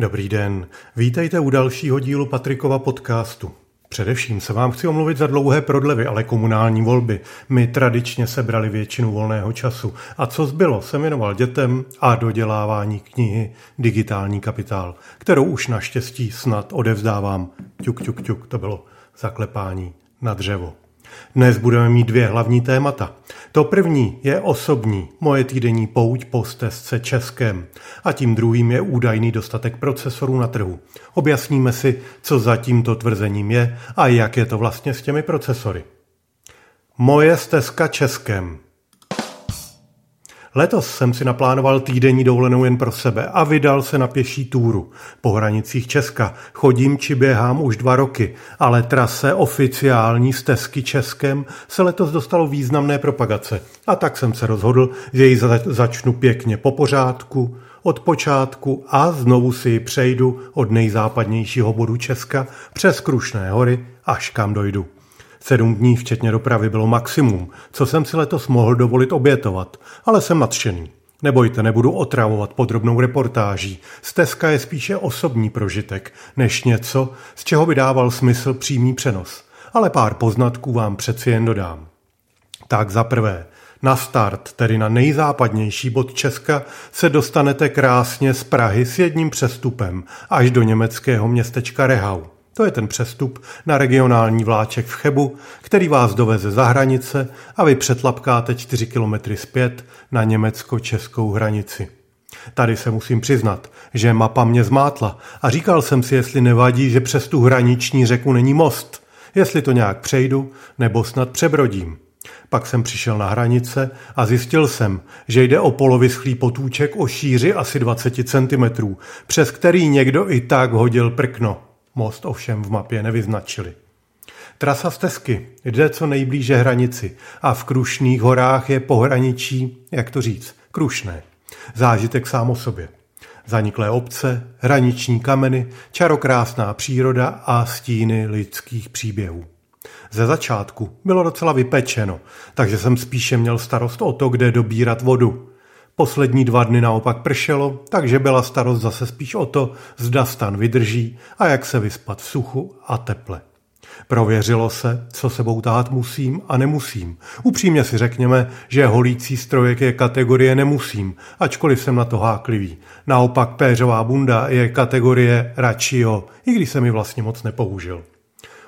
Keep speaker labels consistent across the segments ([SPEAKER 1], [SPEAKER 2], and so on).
[SPEAKER 1] Dobrý den, vítejte u dalšího dílu Patrikova podcastu. Především se vám chci omluvit za dlouhé prodlevy, ale komunální volby mi tradičně sebrali většinu volného času. A co zbylo, jsem věnoval dětem a dodělávání knihy Digitální kapitál, kterou už naštěstí snad odevzdávám. Ťuk, ťuk, ťuk, to bylo zaklepání na dřevo. Dnes budeme mít dvě hlavní témata. To první je osobní, moje týdenní pouť po stezce Českém. A tím druhým je údajný dostatek procesorů na trhu. Objasníme si, co za tímto tvrzením je a jak je to vlastně s těmi procesory. Moje stezka Českém. Letos jsem si naplánoval týdenní dovolenou jen pro sebe a vydal se na pěší túru. Po hranicích Česka chodím či běhám už dva roky, ale trase oficiální stezky Českem se letos dostalo významné propagace. A tak jsem se rozhodl, že ji začnu pěkně po pořádku, od počátku a znovu si ji přejdu od nejzápadnějšího bodu Česka přes Krušné hory až kam dojdu. Sedm dní včetně dopravy bylo maximum, co jsem si letos mohl dovolit obětovat, ale jsem nadšený. Nebojte, nebudu otravovat podrobnou reportáží. Stezka je spíše osobní prožitek, než něco, z čeho by dával smysl přímý přenos. Ale pár poznatků vám přeci jen dodám. Tak za prvé, na start, tedy na nejzápadnější bod Česka, se dostanete krásně z Prahy s jedním přestupem až do německého městečka Rehau. To je ten přestup na regionální vláček v Chebu, který vás doveze za hranice a vy přetlapkáte 4 kilometry zpět na německo-českou hranici. Tady se musím přiznat, že mapa mě zmátla a říkal jsem si, jestli nevadí, že přes tu hraniční řeku není most, jestli to nějak přejdu nebo snad přebrodím. Pak jsem přišel na hranice a zjistil jsem, že jde o polovyschlý potůček o šíři asi 20 cm, přes který někdo i tak hodil prkno. Most ovšem v mapě nevyznačili. Trasa stezky jde co nejblíže hranici a v Krušných horách je pohraničí, jak to říct, Krušné. Zážitek sám o sobě. Zaniklé obce, hraniční kameny, čarokrásná příroda a stíny lidských příběhů. Ze začátku bylo docela vypečeno, takže jsem spíše měl starost o to, kde dobírat vodu. Poslední dva dny naopak pršelo, takže byla starost zase spíš o to, zda stan vydrží a jak se vyspat v suchu a teple. Prověřilo se, co sebou tát musím a nemusím. Upřímně si řekněme, že holící strojek je kategorie nemusím, ačkoliv jsem na to háklivý. Naopak péřová bunda je kategorie radši i když se mi vlastně moc nepoužil.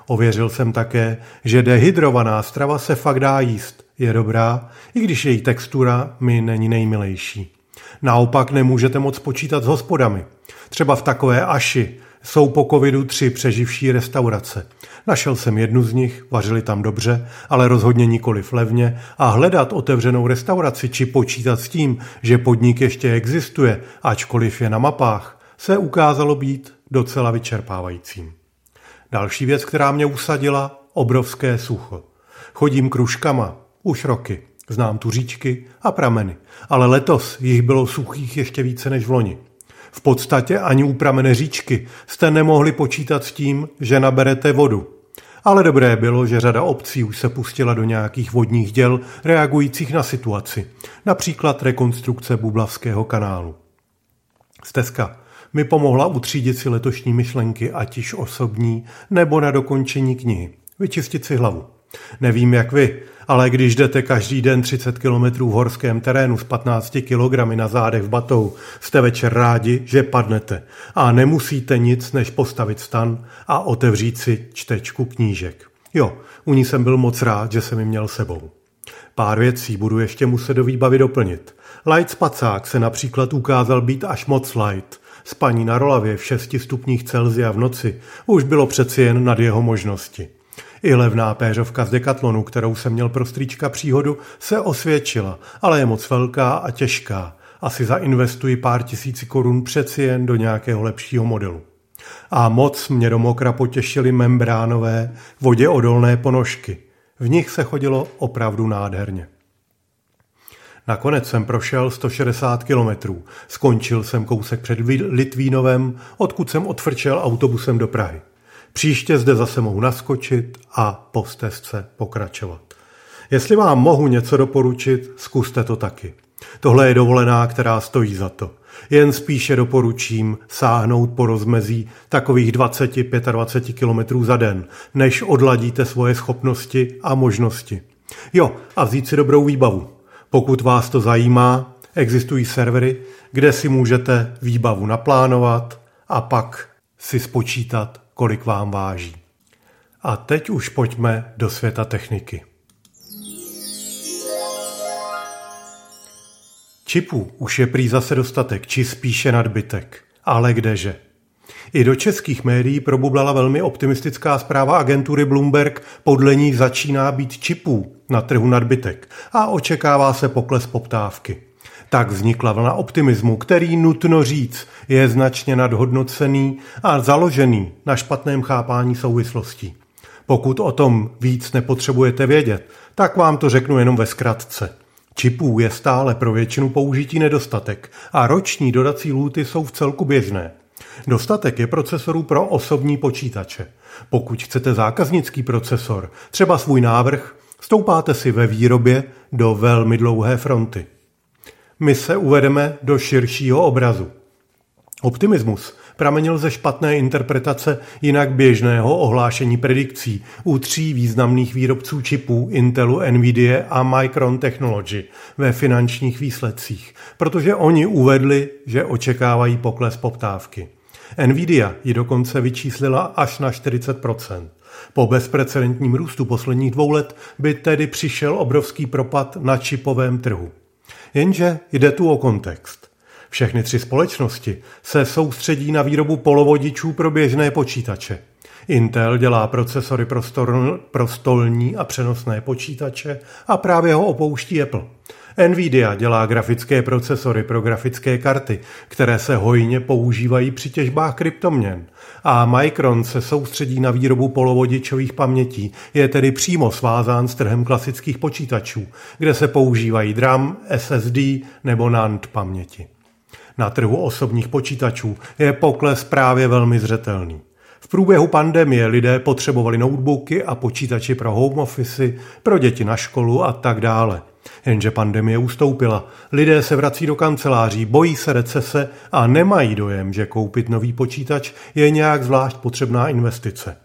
[SPEAKER 1] Ověřil jsem také, že dehydrovaná strava se fakt dá jíst. Je dobrá, i když její textura mi není nejmilejší. Naopak nemůžete moc počítat s hospodami. Třeba v takové aši jsou po covidu tři přeživší restaurace. Našel jsem jednu z nich, vařili tam dobře, ale rozhodně nikoli levně a hledat otevřenou restauraci či počítat s tím, že podnik ještě existuje, ačkoliv je na mapách, se ukázalo být docela vyčerpávajícím. Další věc, která mě usadila, obrovské sucho. Chodím kružkama, už roky. Znám tu říčky a prameny, ale letos jich bylo suchých ještě více než v loni. V podstatě ani u pramene říčky jste nemohli počítat s tím, že naberete vodu. Ale dobré bylo, že řada obcí už se pustila do nějakých vodních děl reagujících na situaci, například rekonstrukce Bublavského kanálu. Stezka mi pomohla utřídit si letošní myšlenky, ať již osobní, nebo na dokončení knihy. Vyčistit si hlavu. Nevím jak vy, ale když jdete každý den 30 km v horském terénu s 15 kg na zádech v batou, jste večer rádi, že padnete a nemusíte nic, než postavit stan a otevřít si čtečku knížek. Jo, u ní jsem byl moc rád, že jsem ji měl sebou. Pár věcí budu ještě muset do výbavy doplnit. Light spacák se například ukázal být až moc light, Spaní na rolavě v 6 stupních Celzia v noci už bylo přeci jen nad jeho možnosti. I levná péřovka z Decathlonu, kterou jsem měl pro strýčka příhodu, se osvědčila, ale je moc velká a těžká. Asi zainvestuji pár tisíci korun přeci jen do nějakého lepšího modelu. A moc mě do mokra potěšily membránové, vodě odolné ponožky. V nich se chodilo opravdu nádherně. Nakonec jsem prošel 160 kilometrů. Skončil jsem kousek před Litvínovem, odkud jsem odfrčel autobusem do Prahy. Příště zde zase mohu naskočit a po stezce pokračovat. Jestli vám mohu něco doporučit, zkuste to taky. Tohle je dovolená, která stojí za to. Jen spíše doporučím sáhnout po rozmezí takových 20-25 km za den, než odladíte svoje schopnosti a možnosti. Jo, a vzít si dobrou výbavu. Pokud vás to zajímá, existují servery, kde si můžete výbavu naplánovat a pak si spočítat, kolik vám váží. A teď už pojďme do světa techniky. Čipů už je prý zase dostatek, či spíše nadbytek. Ale kdeže? I do českých médií probublala velmi optimistická zpráva agentury Bloomberg, podle ní začíná být čipů na trhu nadbytek a očekává se pokles poptávky. Tak vznikla vlna optimismu, který nutno říct je značně nadhodnocený a založený na špatném chápání souvislostí. Pokud o tom víc nepotřebujete vědět, tak vám to řeknu jenom ve zkratce. Čipů je stále pro většinu použití nedostatek a roční dodací lůty jsou v celku běžné. Dostatek je procesorů pro osobní počítače. Pokud chcete zákaznický procesor, třeba svůj návrh, stoupáte si ve výrobě do velmi dlouhé fronty. My se uvedeme do širšího obrazu. Optimismus pramenil ze špatné interpretace jinak běžného ohlášení predikcí u tří významných výrobců čipů Intelu, Nvidia a Micron Technology ve finančních výsledcích, protože oni uvedli, že očekávají pokles poptávky. Nvidia ji dokonce vyčíslila až na 40% po bezprecedentním růstu posledních dvou let by tedy přišel obrovský propad na čipovém trhu. Jenže jde tu o kontext. Všechny tři společnosti se soustředí na výrobu polovodičů pro běžné počítače. Intel dělá procesory pro, pro stolní a přenosné počítače a právě ho opouští Apple. Nvidia dělá grafické procesory pro grafické karty, které se hojně používají při těžbách kryptoměn. A Micron se soustředí na výrobu polovodičových pamětí, je tedy přímo svázán s trhem klasických počítačů, kde se používají DRAM, SSD nebo NAND paměti. Na trhu osobních počítačů je pokles právě velmi zřetelný. V průběhu pandemie lidé potřebovali notebooky a počítači pro home office, pro děti na školu a tak dále. Jenže pandemie ustoupila. Lidé se vrací do kanceláří, bojí se recese a nemají dojem, že koupit nový počítač je nějak zvlášť potřebná investice.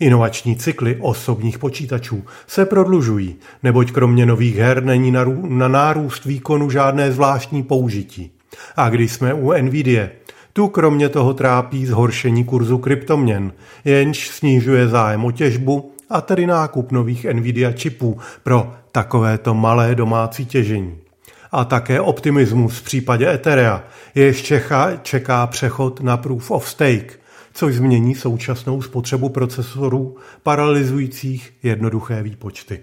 [SPEAKER 1] Inovační cykly osobních počítačů se prodlužují, neboť kromě nových her není na nárůst výkonu žádné zvláštní použití. A když jsme u Nvidia, tu kromě toho trápí zhoršení kurzu kryptoměn, jenž snižuje zájem o těžbu a tedy nákup nových Nvidia čipů pro takovéto malé domácí těžení. A také optimismus v případě Etherea, jež čeká, čeká přechod na Proof of Stake, což změní současnou spotřebu procesorů paralyzujících jednoduché výpočty.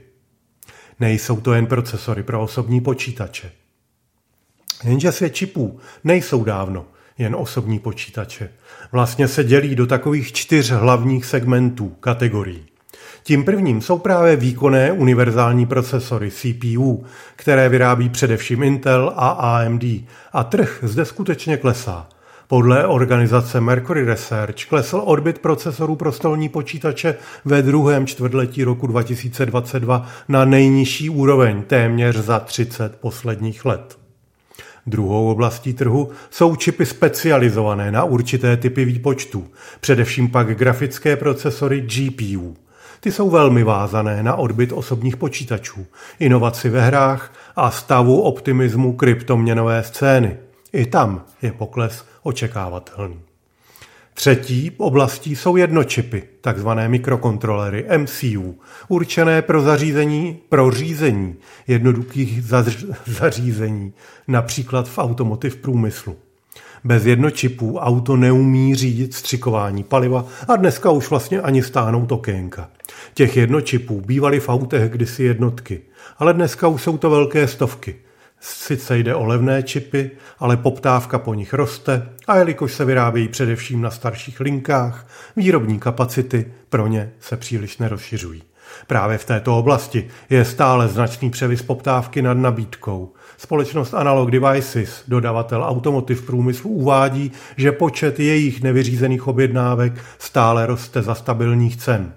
[SPEAKER 1] Nejsou to jen procesory pro osobní počítače. Jenže svět čipů nejsou dávno jen osobní počítače. Vlastně se dělí do takových čtyř hlavních segmentů, kategorií. Tím prvním jsou právě výkonné univerzální procesory CPU, které vyrábí především Intel a AMD a trh zde skutečně klesá. Podle organizace Mercury Research klesl odbyt procesorů pro stolní počítače ve druhém čtvrtletí roku 2022 na nejnižší úroveň téměř za 30 posledních let. Druhou oblastí trhu jsou čipy specializované na určité typy výpočtů, především pak grafické procesory GPU. Ty jsou velmi vázané na odbyt osobních počítačů, inovaci ve hrách a stavu optimismu kryptoměnové scény. I tam je pokles očekávatelný. Třetí oblastí jsou jednočipy, takzvané mikrokontrolery MCU, určené pro zařízení, pro řízení jednoduchých zařízení, například v automotiv průmyslu. Bez jednočipů auto neumí řídit střikování paliva a dneska už vlastně ani stáhnout okénka. Těch jednočipů bývaly v autech kdysi jednotky, ale dneska už jsou to velké stovky – Sice jde o levné čipy, ale poptávka po nich roste a jelikož se vyrábějí především na starších linkách, výrobní kapacity pro ně se příliš nerozšiřují. Právě v této oblasti je stále značný převis poptávky nad nabídkou. Společnost Analog Devices, dodavatel automotiv průmyslu, uvádí, že počet jejich nevyřízených objednávek stále roste za stabilních cen.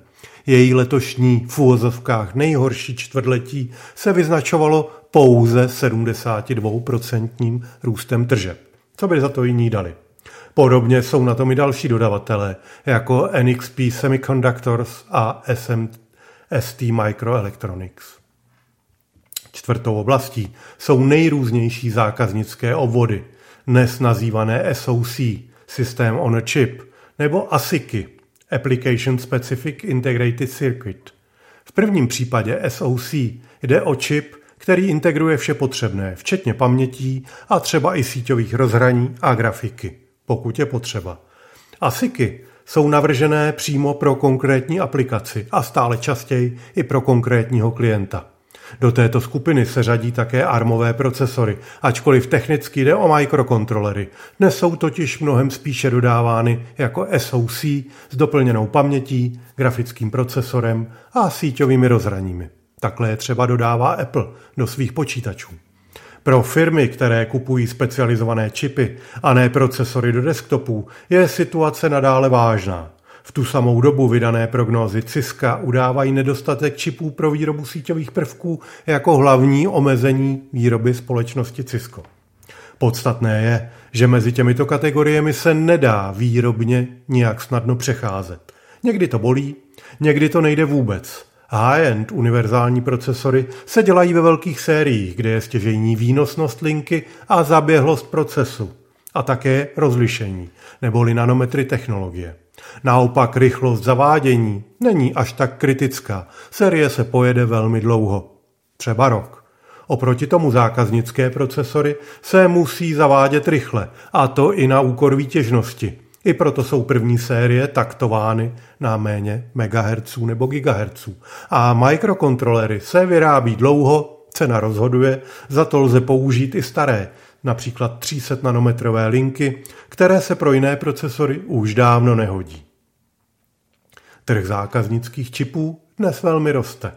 [SPEAKER 1] Její letošní v úvozovkách nejhorší čtvrtletí se vyznačovalo pouze 72% růstem tržeb. Co by za to jiní dali? Podobně jsou na tom i další dodavatelé, jako NXP Semiconductors a SM, ST Microelectronics. Čtvrtou oblastí jsou nejrůznější zákaznické obvody, dnes nazývané SOC, System on a Chip, nebo ASICy, Application Specific Integrated Circuit. V prvním případě SOC jde o čip, který integruje vše potřebné, včetně pamětí a třeba i síťových rozhraní a grafiky, pokud je potřeba. ASICy jsou navržené přímo pro konkrétní aplikaci a stále častěji i pro konkrétního klienta. Do této skupiny se řadí také armové procesory, ačkoliv technicky jde o mikrokontrolery. Dnes jsou totiž mnohem spíše dodávány jako SoC s doplněnou pamětí, grafickým procesorem a síťovými rozhraními. Takhle je třeba dodává Apple do svých počítačů. Pro firmy, které kupují specializované čipy a ne procesory do desktopů, je situace nadále vážná. V tu samou dobu vydané prognózy Ciska udávají nedostatek čipů pro výrobu síťových prvků jako hlavní omezení výroby společnosti Cisco. Podstatné je, že mezi těmito kategoriemi se nedá výrobně nijak snadno přecházet. Někdy to bolí, někdy to nejde vůbec. High-end univerzální procesory se dělají ve velkých sériích, kde je stěžejní výnosnost linky a zaběhlost procesu a také rozlišení, neboli nanometry technologie. Naopak rychlost zavádění není až tak kritická. Série se pojede velmi dlouho. Třeba rok. Oproti tomu zákaznické procesory se musí zavádět rychle, a to i na úkor výtěžnosti. I proto jsou první série taktovány na méně MHz nebo GHz. A mikrokontrolery se vyrábí dlouho, cena rozhoduje, za to lze použít i staré, například 300 nanometrové linky, které se pro jiné procesory už dávno nehodí. Trh zákaznických čipů dnes velmi roste.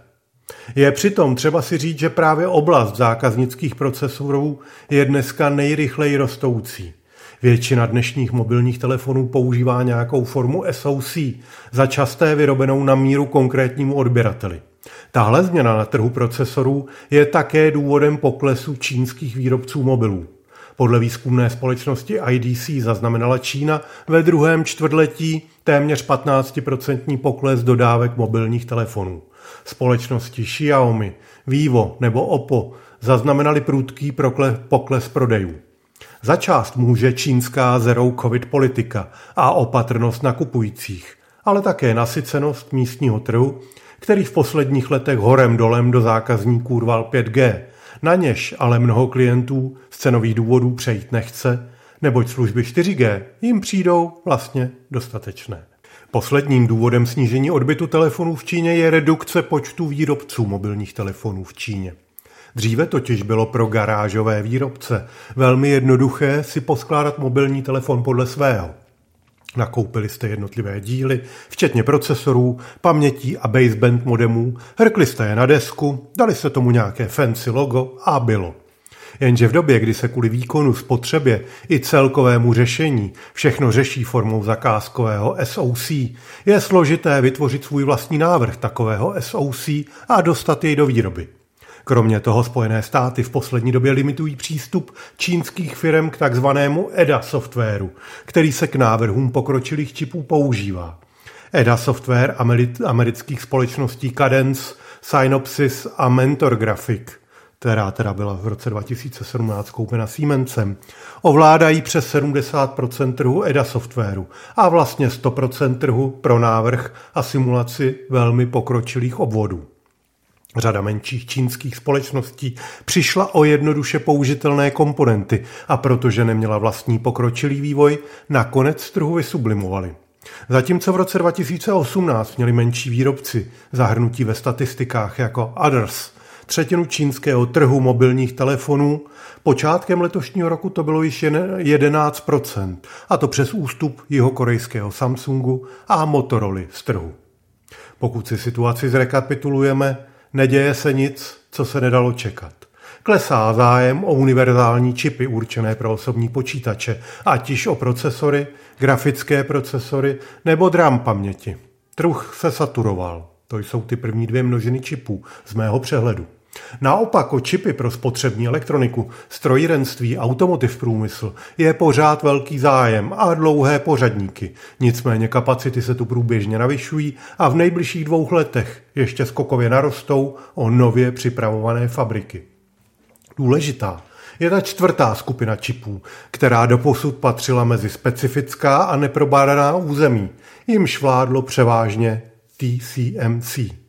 [SPEAKER 1] Je přitom třeba si říct, že právě oblast zákaznických procesorů je dneska nejrychleji rostoucí. Většina dnešních mobilních telefonů používá nějakou formu SoC, za časté vyrobenou na míru konkrétnímu odběrateli. Tahle změna na trhu procesorů je také důvodem poklesu čínských výrobců mobilů. Podle výzkumné společnosti IDC zaznamenala Čína ve druhém čtvrtletí téměř 15% pokles dodávek mobilních telefonů. Společnosti Xiaomi, Vivo nebo Oppo zaznamenali prudký pokles prodejů. Za část může čínská zero covid politika a opatrnost nakupujících, ale také nasycenost místního trhu, který v posledních letech horem dolem do zákazníků rval 5G, na něž ale mnoho klientů z cenových důvodů přejít nechce, neboť služby 4G jim přijdou vlastně dostatečné. Posledním důvodem snížení odbytu telefonů v Číně je redukce počtu výrobců mobilních telefonů v Číně. Dříve totiž bylo pro garážové výrobce velmi jednoduché si poskládat mobilní telefon podle svého. Nakoupili jste jednotlivé díly, včetně procesorů, pamětí a baseband modemů, hrkli jste je na desku, dali se tomu nějaké fancy logo a bylo. Jenže v době, kdy se kvůli výkonu spotřebě i celkovému řešení všechno řeší formou zakázkového SOC, je složité vytvořit svůj vlastní návrh takového SOC a dostat jej do výroby. Kromě toho Spojené státy v poslední době limitují přístup čínských firm k takzvanému EDA softwaru, který se k návrhům pokročilých čipů používá. EDA software amerických společností Cadence, Synopsys a Mentor Graphic která teda byla v roce 2017 koupena Siemensem, ovládají přes 70% trhu EDA softwaru a vlastně 100% trhu pro návrh a simulaci velmi pokročilých obvodů. Řada menších čínských společností přišla o jednoduše použitelné komponenty a protože neměla vlastní pokročilý vývoj, nakonec trhu vysublimovali. Zatímco v roce 2018 měli menší výrobci zahrnutí ve statistikách jako Others třetinu čínského trhu mobilních telefonů, počátkem letošního roku to bylo již jen 11%, a to přes ústup jihokorejského Samsungu a Motorola z trhu. Pokud si situaci zrekapitulujeme, Neděje se nic, co se nedalo čekat. Klesá zájem o univerzální čipy určené pro osobní počítače, ať již o procesory, grafické procesory nebo dram paměti. Truh se saturoval. To jsou ty první dvě množiny čipů z mého přehledu. Naopak o čipy pro spotřební elektroniku, strojírenství, automotiv průmysl je pořád velký zájem a dlouhé pořadníky. Nicméně kapacity se tu průběžně navyšují a v nejbližších dvou letech ještě skokově narostou o nově připravované fabriky. Důležitá je ta čtvrtá skupina čipů, která doposud patřila mezi specifická a neprobádaná území, jimž vládlo převážně TCMC.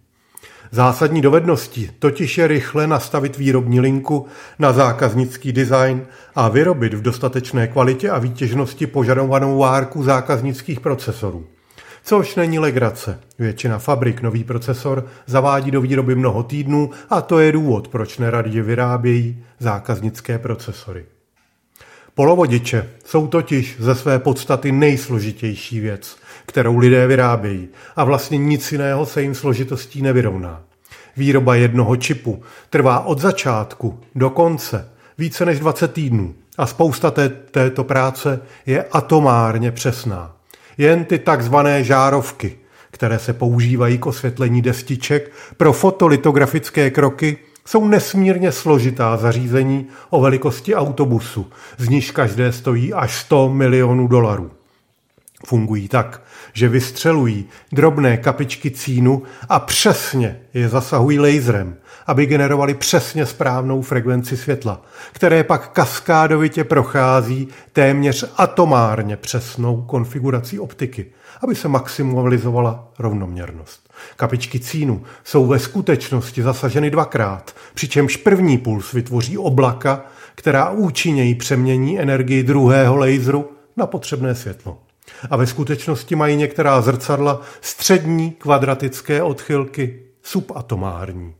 [SPEAKER 1] Zásadní dovedností totiž je rychle nastavit výrobní linku na zákaznický design a vyrobit v dostatečné kvalitě a výtěžnosti požadovanou várku zákaznických procesorů. Což není legrace. Většina fabrik nový procesor zavádí do výroby mnoho týdnů a to je důvod, proč neradě vyrábějí zákaznické procesory. Polovodiče jsou totiž ze své podstaty nejsložitější věc, kterou lidé vyrábějí a vlastně nic jiného se jim složitostí nevyrovná. Výroba jednoho čipu trvá od začátku do konce více než 20 týdnů a spousta té, této práce je atomárně přesná. Jen ty takzvané žárovky, které se používají k osvětlení destiček pro fotolitografické kroky, jsou nesmírně složitá zařízení o velikosti autobusu, z níž každé stojí až 100 milionů dolarů. Fungují tak, že vystřelují drobné kapičky cínu a přesně je zasahují laserem, aby generovali přesně správnou frekvenci světla, které pak kaskádovitě prochází téměř atomárně přesnou konfigurací optiky, aby se maximalizovala rovnoměrnost. Kapičky cínu jsou ve skutečnosti zasaženy dvakrát, přičemž první puls vytvoří oblaka, která účinněji přemění energii druhého laseru na potřebné světlo. A ve skutečnosti mají některá zrcadla střední kvadratické odchylky subatomární.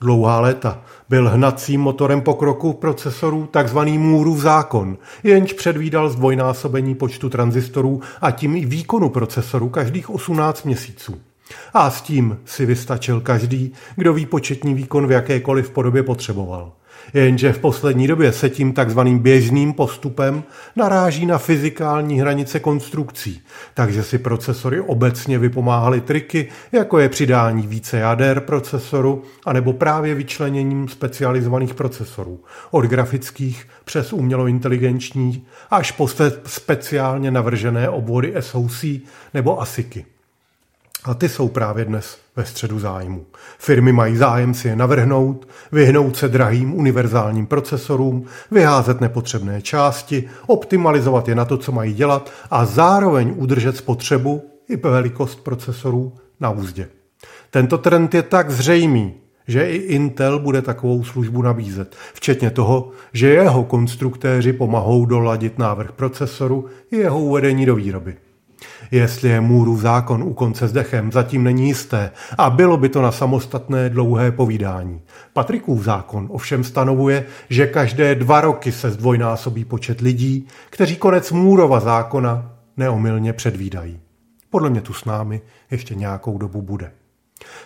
[SPEAKER 1] Dlouhá léta byl hnacím motorem pokroku procesorů tzv. Můrův zákon, jenž předvídal zdvojnásobení počtu tranzistorů a tím i výkonu procesoru každých 18 měsíců. A s tím si vystačil každý, kdo výpočetní výkon v jakékoliv podobě potřeboval. Jenže v poslední době se tím takzvaným běžným postupem naráží na fyzikální hranice konstrukcí, takže si procesory obecně vypomáhaly triky, jako je přidání více jader procesoru, anebo právě vyčleněním specializovaných procesorů, od grafických přes umělointeligenční až po speciálně navržené obvody SOC nebo ASICy. A ty jsou právě dnes ve středu zájmu. Firmy mají zájem si je navrhnout, vyhnout se drahým univerzálním procesorům, vyházet nepotřebné části, optimalizovat je na to, co mají dělat a zároveň udržet spotřebu i velikost procesorů na úzdě. Tento trend je tak zřejmý, že i Intel bude takovou službu nabízet, včetně toho, že jeho konstruktéři pomohou doladit návrh procesoru i jeho uvedení do výroby. Jestli je Můrův zákon u konce s dechem, zatím není jisté a bylo by to na samostatné dlouhé povídání. Patrikův zákon ovšem stanovuje, že každé dva roky se zdvojnásobí počet lidí, kteří konec Můrova zákona neomylně předvídají. Podle mě tu s námi ještě nějakou dobu bude.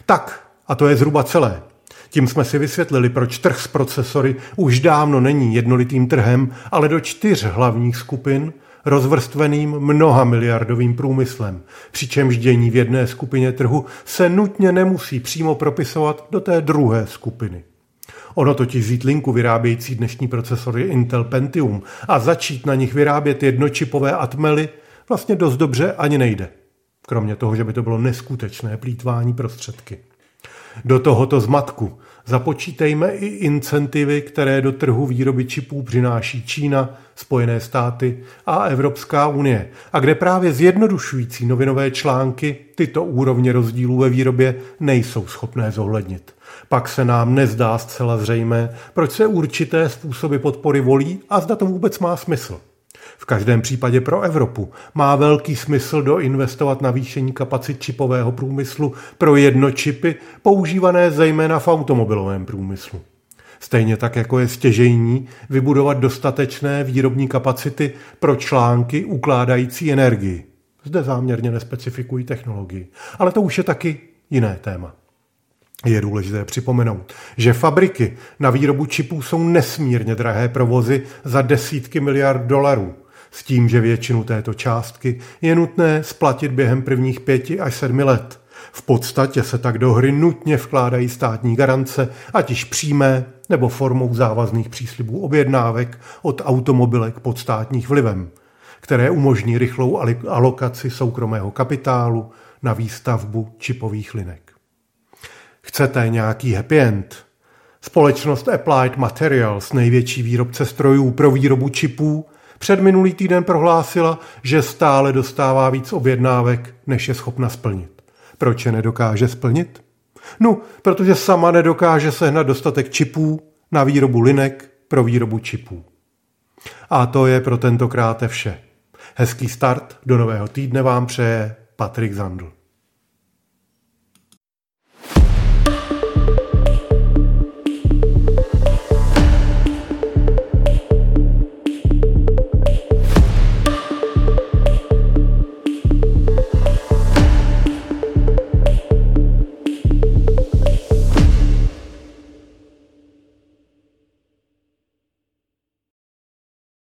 [SPEAKER 1] Tak, a to je zhruba celé. Tím jsme si vysvětlili, proč trh s procesory už dávno není jednolitým trhem, ale do čtyř hlavních skupin – rozvrstveným mnoha miliardovým průmyslem, přičemž dění v jedné skupině trhu se nutně nemusí přímo propisovat do té druhé skupiny. Ono totiž vzít linku vyrábějící dnešní procesory Intel Pentium a začít na nich vyrábět jednočipové atmely vlastně dost dobře ani nejde. Kromě toho, že by to bylo neskutečné plítvání prostředky. Do tohoto zmatku Započítejme i incentivy, které do trhu výroby čipů přináší Čína, Spojené státy a Evropská unie, a kde právě zjednodušující novinové články tyto úrovně rozdílů ve výrobě nejsou schopné zohlednit. Pak se nám nezdá zcela zřejmé, proč se určité způsoby podpory volí a zda to vůbec má smysl. V každém případě pro Evropu má velký smysl doinvestovat na výšení kapacit čipového průmyslu pro jednočipy, používané zejména v automobilovém průmyslu. Stejně tak, jako je stěžejní vybudovat dostatečné výrobní kapacity pro články ukládající energii. Zde záměrně nespecifikují technologii. Ale to už je taky jiné téma. Je důležité připomenout, že fabriky na výrobu čipů jsou nesmírně drahé provozy za desítky miliard dolarů s tím, že většinu této částky je nutné splatit během prvních pěti až sedmi let V podstatě se tak do hry nutně vkládají státní garance, ať již přímé nebo formou závazných příslibů objednávek od automobilek pod státních vlivem, které umožní rychlou alokaci soukromého kapitálu na výstavbu čipových linek. Chcete nějaký happy end? Společnost Applied Materials, největší výrobce strojů pro výrobu čipů, před minulý týden prohlásila, že stále dostává víc objednávek, než je schopna splnit. Proč je nedokáže splnit? No, protože sama nedokáže sehnat dostatek čipů na výrobu linek pro výrobu čipů. A to je pro tentokrát vše. Hezký start do nového týdne vám přeje Patrik Zandl.